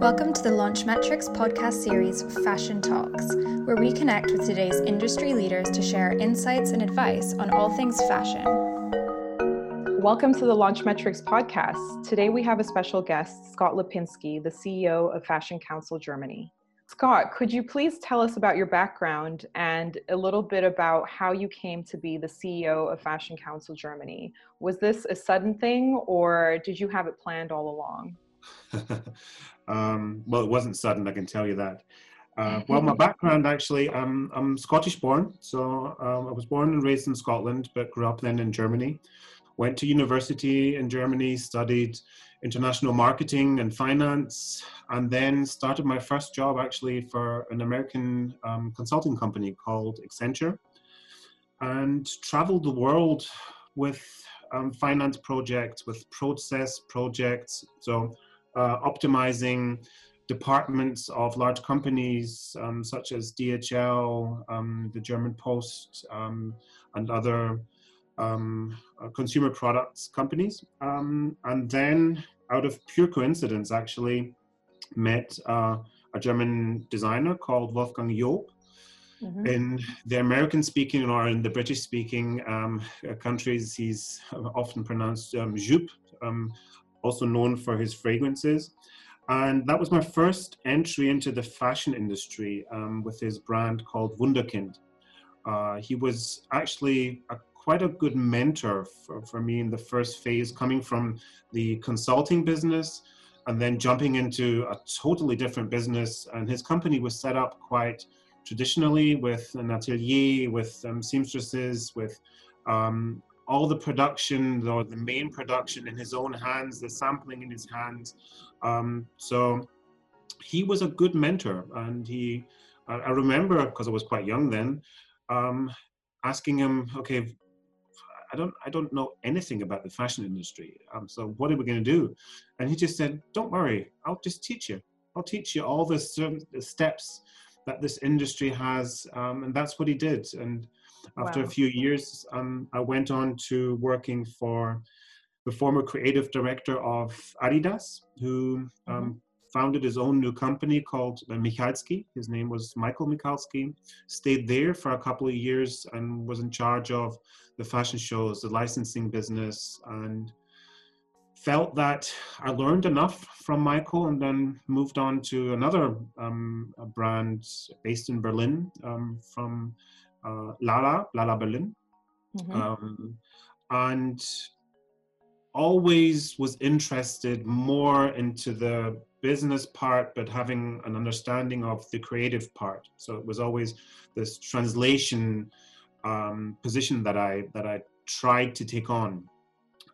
Welcome to the Launchmetrics podcast series Fashion Talks, where we connect with today's industry leaders to share insights and advice on all things fashion. Welcome to the Launchmetrics podcast. Today we have a special guest, Scott Lipinski, the CEO of Fashion Council Germany. Scott, could you please tell us about your background and a little bit about how you came to be the CEO of Fashion Council Germany? Was this a sudden thing or did you have it planned all along? um, well, it wasn't sudden, I can tell you that. Uh, well, my background actually, um, I'm Scottish born. So um, I was born and raised in Scotland, but grew up then in Germany. Went to university in Germany, studied international marketing and finance, and then started my first job actually for an American um, consulting company called Accenture, and traveled the world with um, finance projects, with process projects. So uh, optimizing departments of large companies um, such as DHL, um, the German Post, um, and other um, uh, consumer products companies. Um, and then, out of pure coincidence, actually met uh, a German designer called Wolfgang Joop. Mm-hmm. In the American speaking or in the British speaking um, countries, he's often pronounced um, Joop, also known for his fragrances. And that was my first entry into the fashion industry um, with his brand called Wunderkind. Uh, he was actually a, quite a good mentor for, for me in the first phase, coming from the consulting business and then jumping into a totally different business. And his company was set up quite traditionally with an atelier, with um, seamstresses, with um, all the production or the main production in his own hands, the sampling in his hands. Um, so he was a good mentor, and he. I remember because I was quite young then, um, asking him, "Okay, I don't, I don't know anything about the fashion industry. Um, so what are we going to do?" And he just said, "Don't worry, I'll just teach you. I'll teach you all the, the steps that this industry has." Um, and that's what he did. And after wow. a few years, um, I went on to working for the former creative director of Adidas, who um, mm-hmm. founded his own new company called uh, Michalski. His name was Michael Michalski. Stayed there for a couple of years and was in charge of the fashion shows, the licensing business, and felt that I learned enough from Michael and then moved on to another um, brand based in Berlin um, from uh, Lala, Lala Berlin. Mm-hmm. Um, and always was interested more into the business part, but having an understanding of the creative part. So it was always this translation um, position that I that I tried to take on.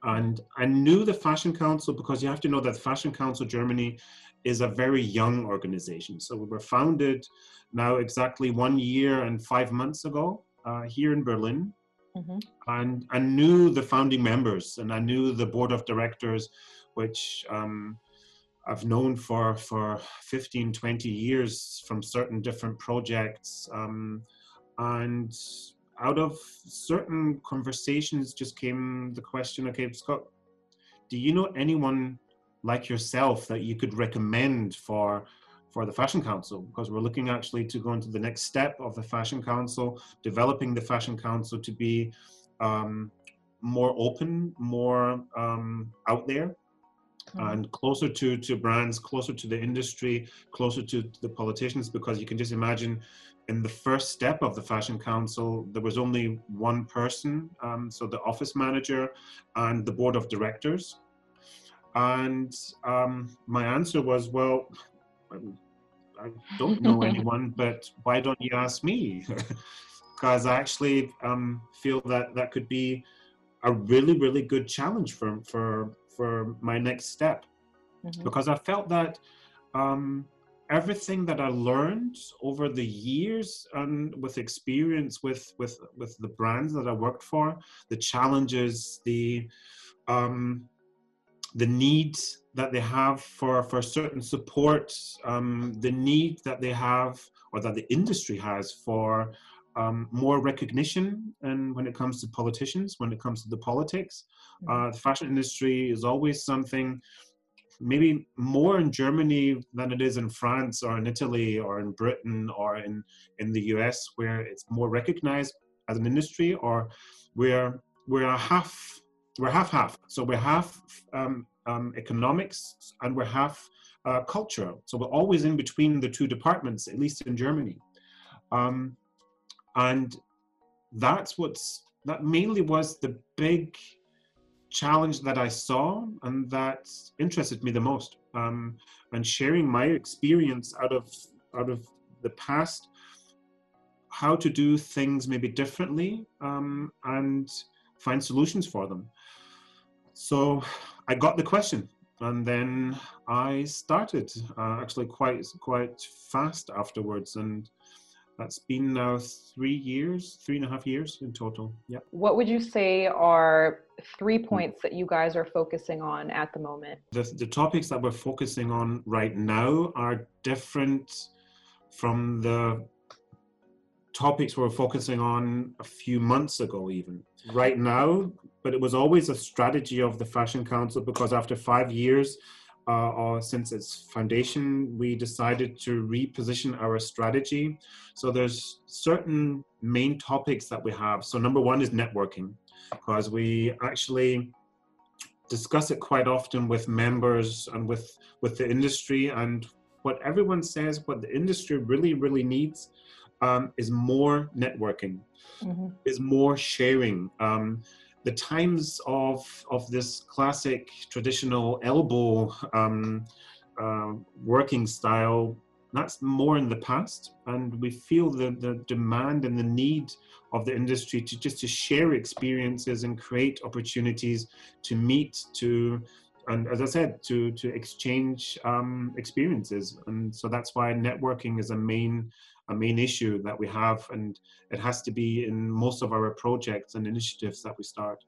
And I knew the Fashion Council because you have to know that Fashion Council Germany is a very young organization. So we were founded now exactly one year and five months ago uh, here in Berlin. Mm-hmm. And I knew the founding members and I knew the board of directors, which um, I've known for, for 15, 20 years from certain different projects. Um, and out of certain conversations just came the question okay, Scott, do you know anyone like yourself that you could recommend for for the Fashion Council because we're looking actually to go into the next step of the Fashion Council, developing the Fashion Council to be um, more open, more um, out there, mm. and closer to to brands, closer to the industry, closer to the politicians. Because you can just imagine, in the first step of the Fashion Council, there was only one person, um, so the office manager and the board of directors. And um, my answer was, well, I don't know anyone, but why don't you ask me? Because I actually um, feel that that could be a really, really good challenge for for for my next step. Mm-hmm. Because I felt that um, everything that I learned over the years and with experience with with with the brands that I worked for, the challenges, the um, the needs that they have for, for certain support, um, the need that they have or that the industry has for um, more recognition and when it comes to politicians, when it comes to the politics. Mm-hmm. Uh, the fashion industry is always something maybe more in Germany than it is in France or in Italy or in Britain or in, in the US, where it's more recognized as an industry, or we're we're half we're half half. So we're half um, um, economics and we're half uh, culture. So we're always in between the two departments, at least in Germany. Um, and that's what's that mainly was the big challenge that I saw and that interested me the most. Um, and sharing my experience out of out of the past, how to do things maybe differently um, and find solutions for them. So I got the question, and then I started uh, actually quite quite fast afterwards, and that's been now three years, three and a half years in total. Yeah. What would you say are three points that you guys are focusing on at the moment? The, the topics that we're focusing on right now are different from the topics we're focusing on a few months ago, even. Right now, but it was always a strategy of the Fashion Council because after five years, uh, or since its foundation, we decided to reposition our strategy. So there's certain main topics that we have. So number one is networking, because we actually discuss it quite often with members and with with the industry. And what everyone says, what the industry really really needs, um, is more networking, mm-hmm. is more sharing. Um, the times of of this classic traditional elbow um, uh, working style that's more in the past and we feel the, the demand and the need of the industry to just to share experiences and create opportunities to meet to and as i said to to exchange um, experiences and so that's why networking is a main a main issue that we have, and it has to be in most of our projects and initiatives that we start.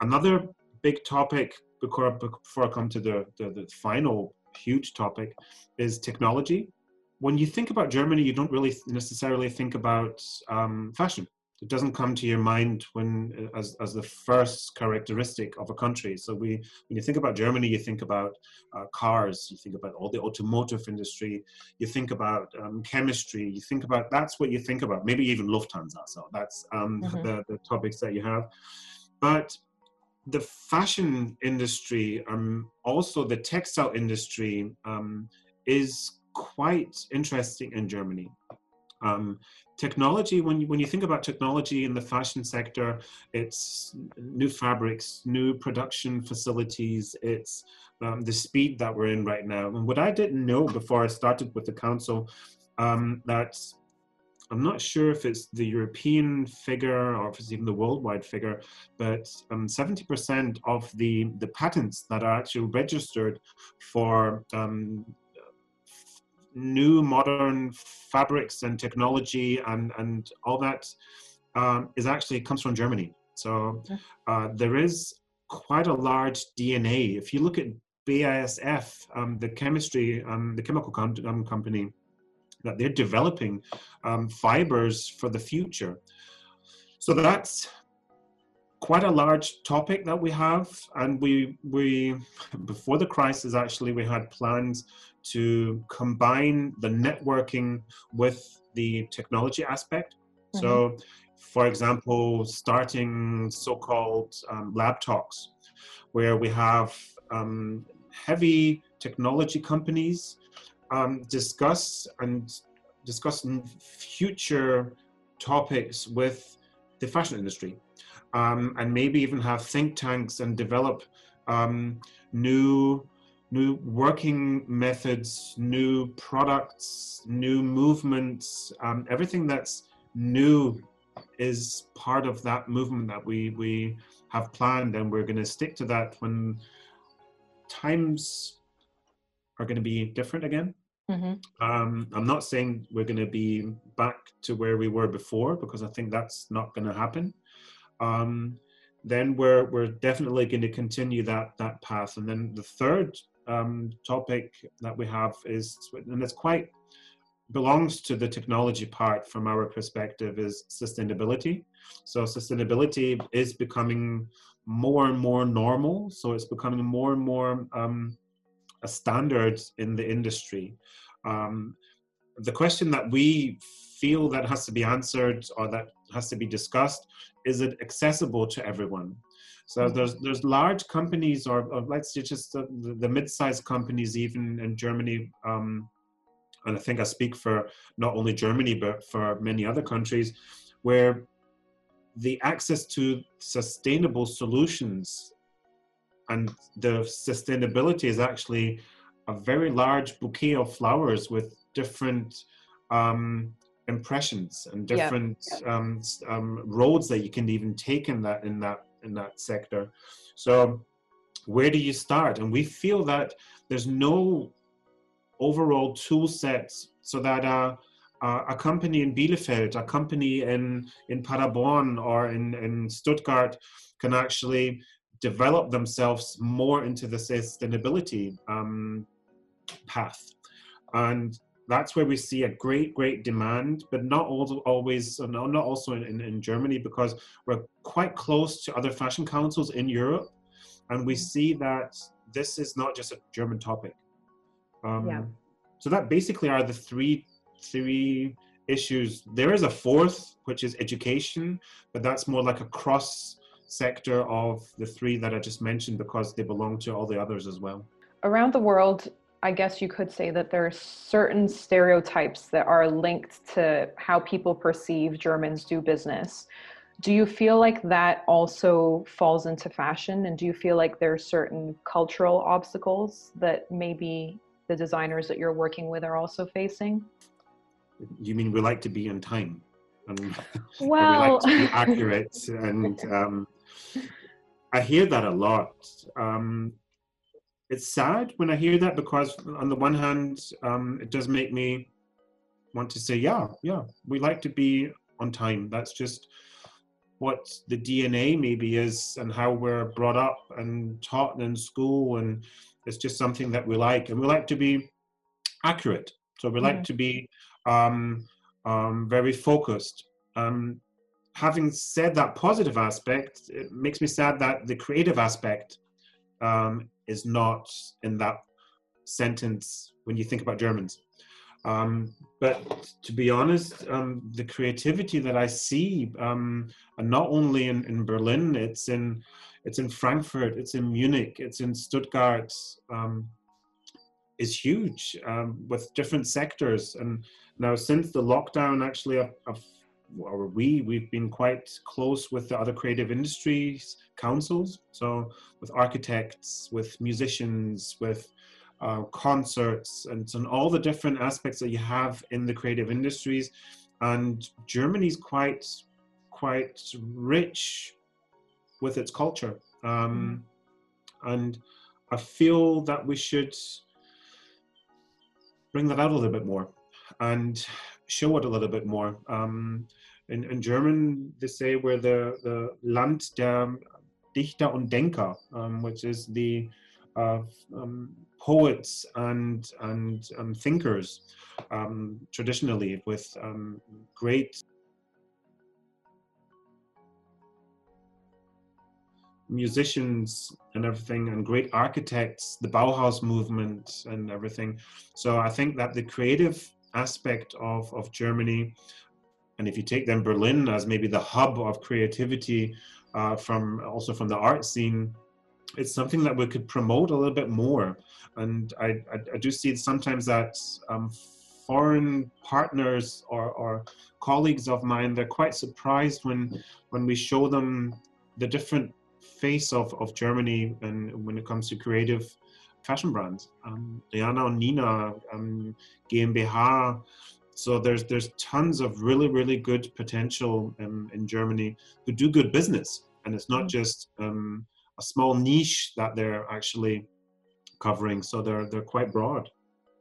Another big topic before, before I come to the, the, the final huge topic is technology. When you think about Germany, you don't really necessarily think about um, fashion it doesn't come to your mind when as, as the first characteristic of a country. So we when you think about germany you think about uh, cars you think about all the automotive industry you think about um, chemistry you think about that's what you think about. Maybe even lufthansa. So that's um, mm-hmm. the, the topics that you have. But the fashion industry um, also the textile industry um, is quite interesting in germany. Um, technology, when you, when you think about technology in the fashion sector, it's new fabrics, new production facilities, it's um, the speed that we're in right now. And what I didn't know before I started with the council, um, that I'm not sure if it's the European figure or if it's even the worldwide figure, but 70% um, of the, the patents that are actually registered for um, new modern fabrics and technology and, and all that um, is actually comes from Germany. So uh, there is quite a large DNA. If you look at BASF, um, the chemistry, um, the chemical com- um, company, that they're developing um, fibers for the future. So that's quite a large topic that we have and we we before the crisis actually we had plans to combine the networking with the technology aspect mm-hmm. so for example starting so-called um, lab talks where we have um, heavy technology companies um, discuss and discuss future topics with the fashion industry um, and maybe even have think tanks and develop um, new new working methods, new products, new movements, um, everything that's new is part of that movement that we we have planned, and we're going to stick to that when times are going to be different again. Mm-hmm. Um, I'm not saying we're going to be back to where we were before because I think that's not going to happen um, then we're we're definitely going to continue that that path. And then the third um, topic that we have is, and it's quite belongs to the technology part from our perspective, is sustainability. So sustainability is becoming more and more normal. So it's becoming more and more um, a standard in the industry. Um, the question that we feel that has to be answered or that has to be discussed is it accessible to everyone? So mm-hmm. there's there's large companies, or, or let's say just the, the mid-sized companies, even in Germany, um, and I think I speak for not only Germany but for many other countries, where the access to sustainable solutions and the sustainability is actually a very large bouquet of flowers with different um, impressions and different yeah. Um, um, roads that you can even take in that in that in that sector. So where do you start? And we feel that there's no overall tool set so that uh, uh, a company in Bielefeld, a company in, in Paderborn or in, in Stuttgart can actually develop themselves more into the sustainability um, path. And that's where we see a great, great demand, but not always, not also in, in, Germany, because we're quite close to other fashion councils in Europe. And we see that this is not just a German topic. Um, yeah. So that basically are the three, three issues. There is a fourth, which is education, but that's more like a cross sector of the three that I just mentioned because they belong to all the others as well. Around the world, I guess you could say that there are certain stereotypes that are linked to how people perceive Germans do business. Do you feel like that also falls into fashion? And do you feel like there are certain cultural obstacles that maybe the designers that you're working with are also facing? You mean we like to be on time? And well, we like to be accurate. and um, I hear that a lot. Um, it's sad when I hear that because on the one hand, um, it does make me want to say, yeah, yeah, we like to be on time. That's just what the DNA maybe is and how we're brought up and taught in school. And it's just something that we like. And we like to be accurate. So we like to be um, um, very focused. Um, having said that positive aspect, it makes me sad that the creative aspect um, is not in that sentence when you think about Germans. Um, but to be honest, um, the creativity that I see, um, and not only in, in Berlin, it's in it's in Frankfurt, it's in Munich, it's in Stuttgart, um, is huge um, with different sectors. And now since the lockdown, actually, I've, I've or we we've been quite close with the other creative industries councils so with architects with musicians with uh, concerts and, and all the different aspects that you have in the creative industries and germany's quite quite rich with its culture um, mm. and i feel that we should bring that out a little bit more and show it a little bit more. Um, in, in German, they say we're the, the Land der Dichter und Denker, um, which is the uh, um, poets and and um, thinkers um, traditionally with um, great musicians and everything and great architects the bauhaus movement and everything so i think that the creative aspect of, of Germany. And if you take then Berlin as maybe the hub of creativity uh, from also from the art scene, it's something that we could promote a little bit more. And I, I, I do see sometimes that um, foreign partners or, or colleagues of mine, they're quite surprised when when we show them the different face of, of Germany and when it comes to creative fashion brands. Um, Diana and Nina, um, GmbH. So there's there's tons of really really good potential um, in Germany who do good business, and it's not mm. just um, a small niche that they're actually covering. So they're they're quite broad.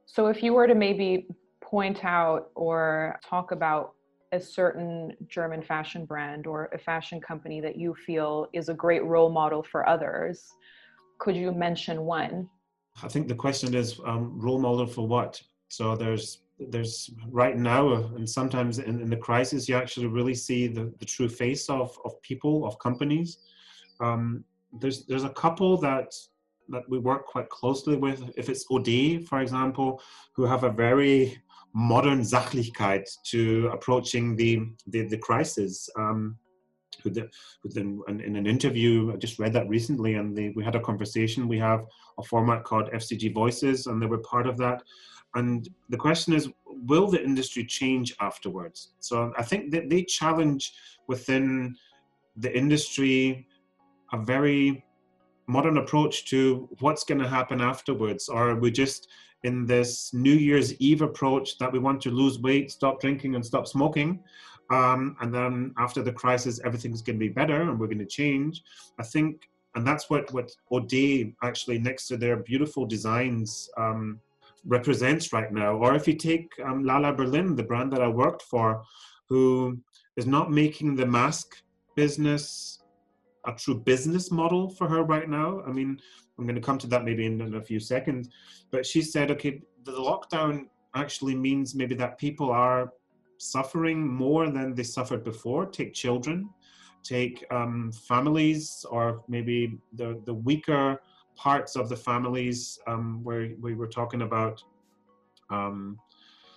So if you were to maybe point out or talk about a certain German fashion brand or a fashion company that you feel is a great role model for others, could you mention one? I think the question is um, role model for what? So there's there's right now and sometimes in, in the crisis you actually really see the, the true face of, of people of companies um, there's there's a couple that that we work quite closely with. If it's Odeeh, for example, who have a very modern Sachlichkeit to approaching the the, the crisis. Um, within, within in, in, an interview, I just read that recently, and they, we had a conversation. We have a format called FCG Voices, and they were part of that. And the question is, will the industry change afterwards? So I think that they challenge within the industry a very modern approach to what's going to happen afterwards, or are we just in this New Year's Eve approach that we want to lose weight, stop drinking, and stop smoking. Um, and then after the crisis, everything's going to be better and we're going to change. I think, and that's what what Odeeh actually next to their beautiful designs um, represents right now. Or if you take um, Lala Berlin, the brand that I worked for, who is not making the mask business a true business model for her right now. I mean, I'm going to come to that maybe in, in a few seconds. But she said, okay, the lockdown actually means maybe that people are suffering more than they suffered before. Take children, take um, families, or maybe the, the weaker parts of the families um, where we were talking about um,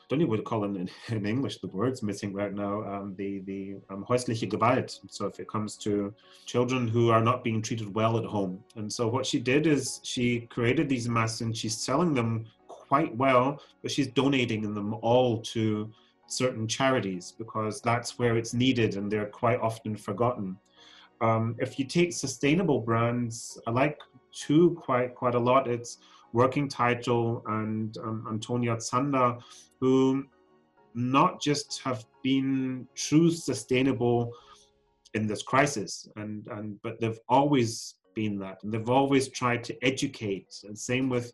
don't know what to call in, in English. The word's missing right now. Um, the the um, häusliche Gewalt. So if it comes to children who are not being treated well at home, and so what she did is she created these masks and she's selling them quite well, but she's donating them all to certain charities because that's where it's needed and they're quite often forgotten. Um, if you take sustainable brands, I like two quite quite a lot. It's Working Title and um, Antonia Zander, who not just have been true sustainable in this crisis, and, and but they've always been that, and they've always tried to educate. And same with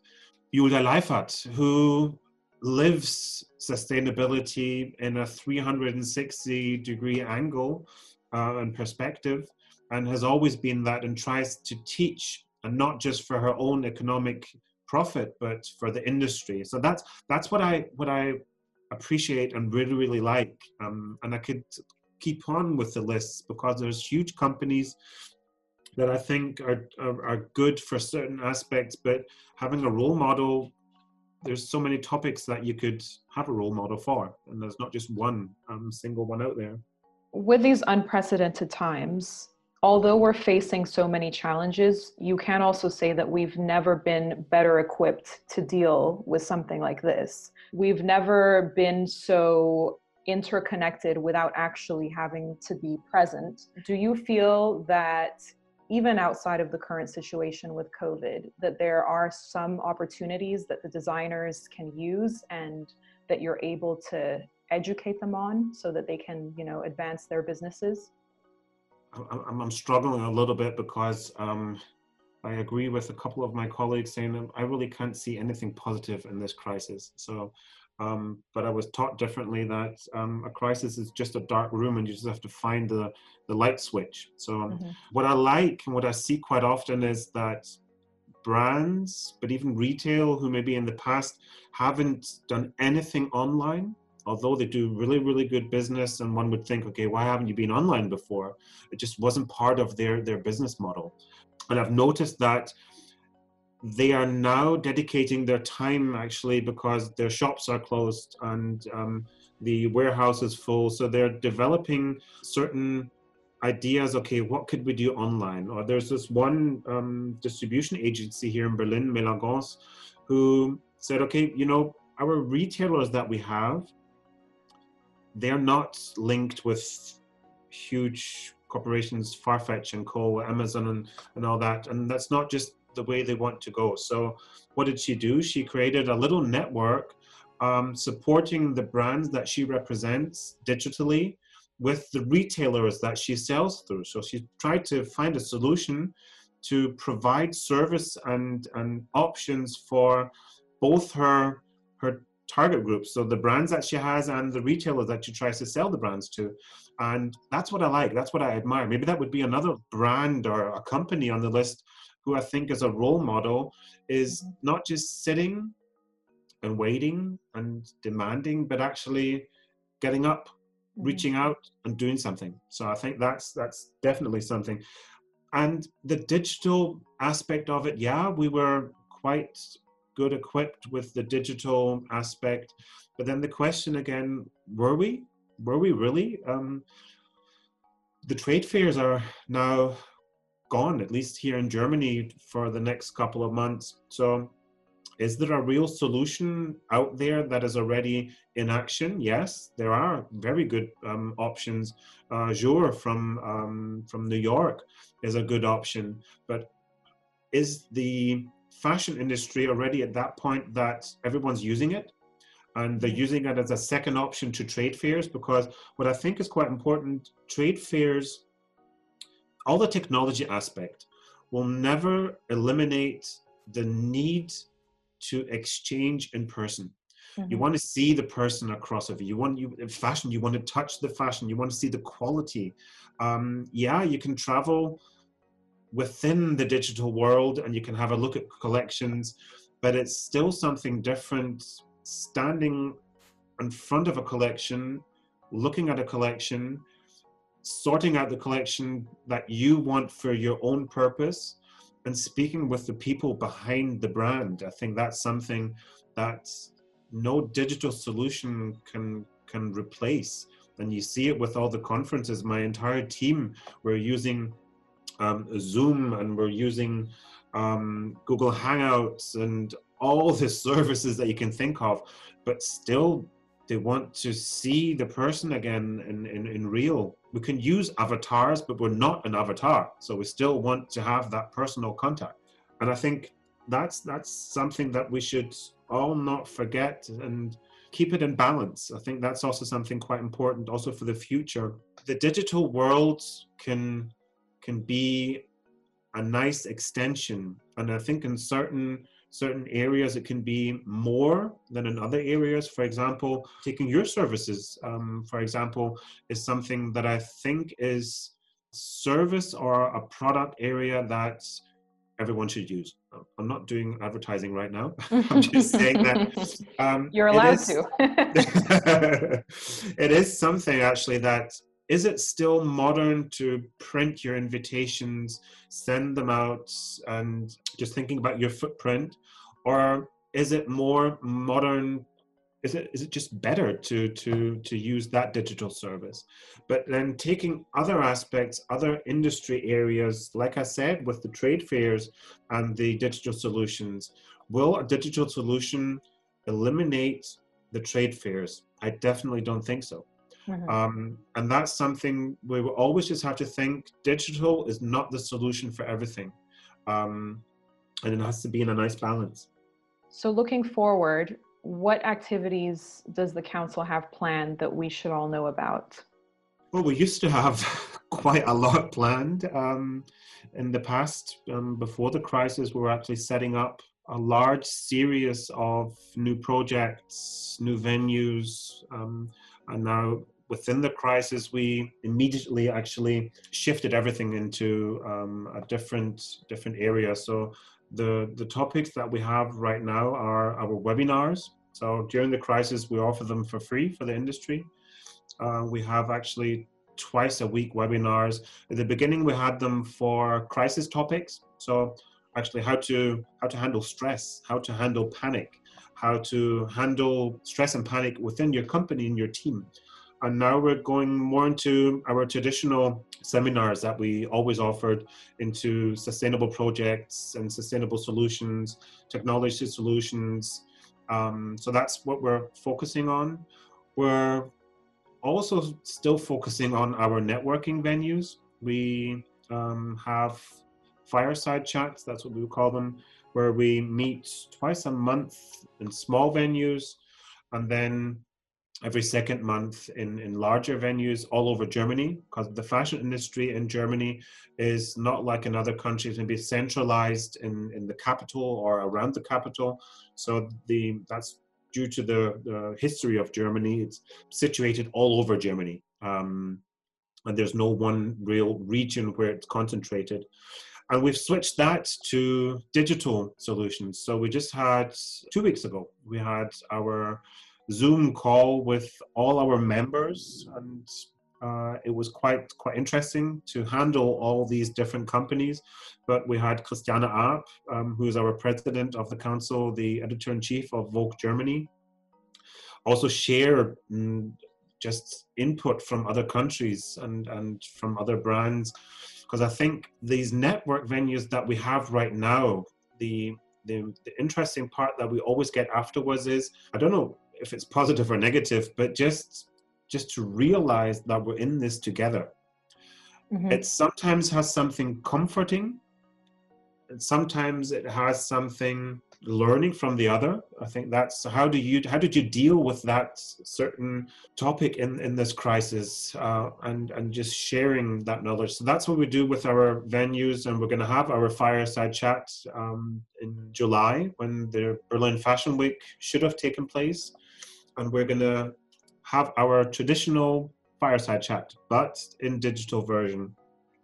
Julia Leifert, who lives sustainability in a 360 degree angle uh, and perspective, and has always been that, and tries to teach, and not just for her own economic profit but for the industry. So that's that's what i what i appreciate and really really like. Um, and i could keep on with the lists because there's huge companies that i think are, are, are good for certain aspects but having a role model there's so many topics that you could have a role model for and there's not just one um, single one out there. With these unprecedented times although we're facing so many challenges, you can also say that we've never been better equipped to deal with something like this. We've never been so interconnected without actually having to be present. Do you feel that even outside of the current situation with COVID, that there are some opportunities that the designers can use and that you're able to educate them on so that they can, you know, advance their businesses? I'm, I'm struggling a little bit because um, I agree with a couple of my colleagues saying I really can't see anything positive in this crisis. So, um, but I was taught differently that um, a crisis is just a dark room and you just have to find the, the light switch. So, um, mm-hmm. what I like and what I see quite often is that brands, but even retail, who maybe in the past haven't done anything online, although they do really, really good business, and one would think, okay, why haven't you been online before? It just wasn't part of their, their business model. And I've noticed that they are now dedicating their time actually because their shops are closed and um, the warehouse is full. So they're developing certain ideas okay what could we do online or there's this one um, distribution agency here in berlin melagons who said okay you know our retailers that we have they're not linked with huge corporations, Farfetch and Co, Amazon and, and all that. And that's not just the way they want to go. So what did she do? She created a little network um, supporting the brands that she represents digitally with the retailers that she sells through. So she tried to find a solution to provide service and, and options for both her her target groups. So the brands that she has and the retailers that she tries to sell the brands to. And that's what I like. That's what I admire. Maybe that would be another brand or a company on the list who I think is a role model is not just sitting and waiting and demanding, but actually getting up, mm-hmm. reaching out and doing something. So I think that's that's definitely something. and the digital aspect of it, yeah, we were quite good equipped with the digital aspect. But then the question again, were we? Were we really? Um, the trade fairs are now gone, at least here in Germany, for the next couple of months. So, is there a real solution out there that is already in action? Yes, there are very good um, options. Uh, JOOR from um, from New York is a good option, but is the fashion industry already at that point that everyone's using it? and they're using it as a second option to trade fairs because what I think is quite important, trade fairs, all the technology aspect will never eliminate the need to exchange in person. Mm-hmm. You want to see the person across of you. You want you fashion. You want to touch the fashion. You want to see the quality. Um, yeah, you can travel within the digital world and you can have a look at collections, but it's still something different standing in front of a collection, looking at a collection, sorting out the collection that you want for your own purpose, and speaking with the people behind the brand. I think that's something that no digital solution can can replace. And you see it with all the conferences. My entire team, we're using um, Zoom and we're using um, Google Hangouts and all the services that you can think of, but still they want to see the person again in, in, in real. We can use avatars, but we're not an avatar. So we still want to have that personal contact. And I think that's that's something that we should all not forget and keep it in balance. I think that's also something quite important also for the future. The digital world can can be a nice extension. And I think in certain certain areas it can be more than in other areas. For example taking your services um, for example is something that i think is service or a product area that everyone should use. I'm not doing advertising right now. I'm just saying that um, you're allowed is, to. It is something actually that is it still modern to print your invitations, send them out, and just thinking about your footprint? Or is it more modern? Is it, is it just better to, to, to use that digital service? But then taking other aspects, other industry areas, like I said, with the trade fairs and the digital solutions, will a digital solution eliminate the trade fairs? I definitely don't think so. Mm-hmm. Um, and that's something we will always just have to think digital is not the solution for everything. Um, and it has to be in a nice balance. So, looking forward, what activities does the council have planned that we should all know about? Well, we used to have quite a lot planned. Um, in the past, um, before the crisis, we were actually setting up a large series of new projects, new venues, um, and now within the crisis, we immediately actually shifted everything into um, a different different area. So the the topics that we have right now are our webinars. So during the crisis, we offer them for free for the industry. Uh, we have actually twice a week webinars. At the beginning, we had them for crisis topics. So actually, how to how to handle stress, how to handle panic, how to handle stress and panic within your company and your team and now we're going more into our traditional seminars that we always offered into sustainable projects and sustainable solutions, technology solutions. Um, so that's what we're focusing on. We're also still focusing on our networking venues. We um, have fireside chats, that's what we call them, where we meet twice a month in small venues and then every second month in, in larger venues all over Germany because the fashion industry in Germany is not like in other countries and be centralized in, in the capital or around the capital. So the that's due to the, the history of Germany. It's situated all over Germany. Um, and there's no one real region where it's concentrated. And we've switched that to digital solutions. So we just had two weeks ago, we had our Zoom call with all our members, and Uh, it was quite quite interesting to handle all these different companies. But we had Christiane Arp, um, who is our president of the council, the editor in chief of Vogue Germany, also share mm, just input from other countries and and from other brands, because I think these network venues that we have right now, the the, the interesting part that we always get afterwards is I don't know if it's positive or negative, but just just to realize that we're in this together. Mm-hmm. It sometimes has something comforting, and sometimes it has something learning from the other. I think that's how do you how did you deal with that certain topic in in this crisis uh, and and just sharing that knowledge. So that's what we do with our venues, and we're going to have our fireside chat um, in July when the Berlin Fashion Week should have taken place, and we're going to have our traditional fireside chat, but in digital version.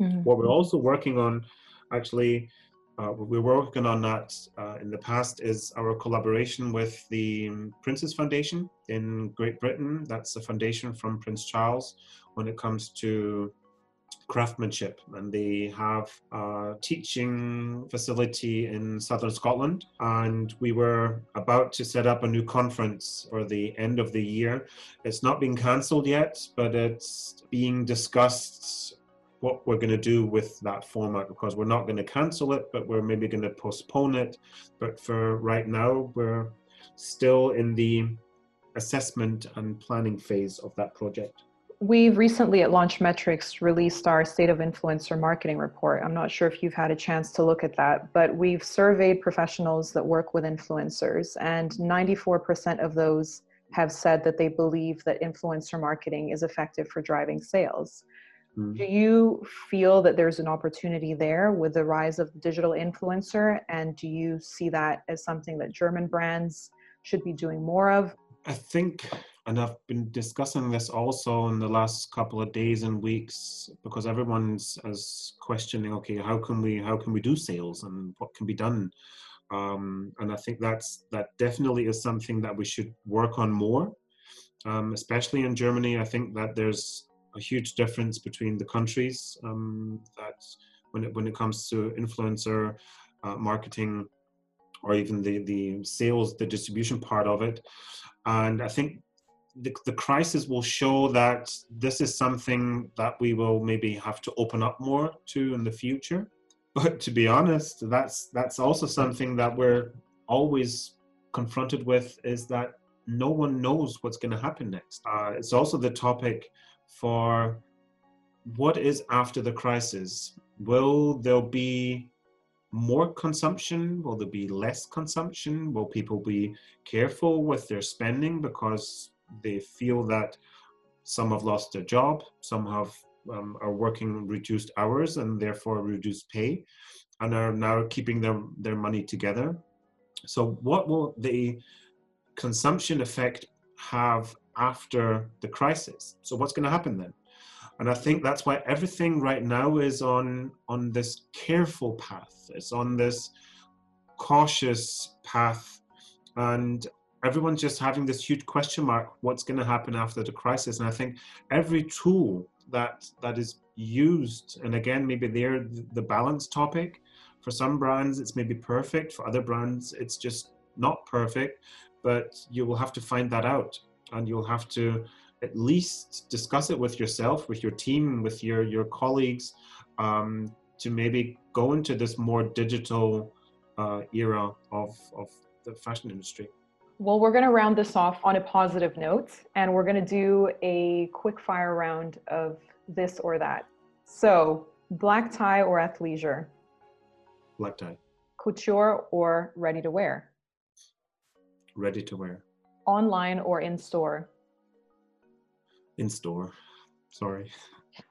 Mm-hmm. What we're also working on, actually, uh, we're working on that uh, in the past is our collaboration with the Prince's Foundation in Great Britain. That's a foundation from Prince Charles when it comes to craftsmanship and they have a teaching facility in southern Scotland and we were about to set up a new conference for the end of the year. It's not been cancelled yet, but it's being discussed what we're going to do with that format because we're not going to cancel it, but we're maybe going to postpone it. But for right now, we're still in the assessment and planning phase of that project. We've recently at Launchmetrics released our State of Influencer Marketing Report. I'm not sure if you've had a chance to look at that, but we've surveyed professionals that work with influencers, and 94% of those have said that they believe that influencer marketing is effective for driving sales. Mm. Do you feel that there's an opportunity there with the rise of the digital influencer? And do you see that as something that German brands should be doing more of? I think and I've been discussing this also in the last couple of days and weeks because everyone's as questioning, okay, how can we how can we do sales and what can be done? Um, and I think that's that definitely is something that we should work on more, um, especially in Germany. I think that there's a huge difference between the countries um, that when it when it comes to influencer uh, marketing or even the the sales the distribution part of it and i think the, the crisis will show that this is something that we will maybe have to open up more to in the future. But to be honest, that's that's also something that we're always confronted with is that no one knows what's going to happen next. Uh, it's also the topic for what is after the crisis. Will there be more consumption? Will there be less consumption? Will people be careful with their spending because they feel that some have lost their job, some have um, are working reduced hours and therefore reduced pay, and are now keeping their their money together. So, what will the consumption effect have after the crisis? So, what's going to happen then? And I think that's why everything right now is on on this careful path. It's on this cautious path, and everyone's just having this huge question mark what's going to happen after the crisis? And i think every tool that that is used and again maybe there the balance topic. For some brands it's maybe perfect. For other brands it's just not perfect. But you will have to find that out and you'll have to at least discuss it with yourself with your team with your your colleagues um, to maybe go into this more digital uh, era of of the fashion industry well, we're going to round this off on a positive note, and we're going to do a quick fire round of this or that. So, black tie or athleisure? Black tie. Couture or ready to wear? Ready to wear. Online or in store? In store. Sorry.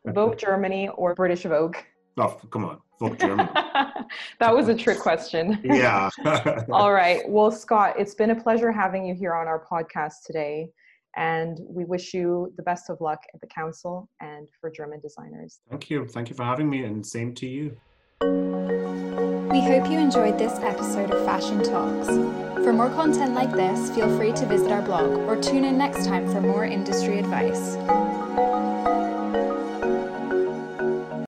Vogue Germany or British Vogue? Oh, come on. Vogue Germany. that was a trick question. Yeah. All right. Well, Scott, it's been a pleasure having you here on our podcast today. And we wish you the best of luck at the Council and for German designers. Thank you. Thank you for having me, and same to you. We hope you enjoyed this episode of Fashion Talks. For more content like this, feel free to visit our blog or tune in next time for more industry advice.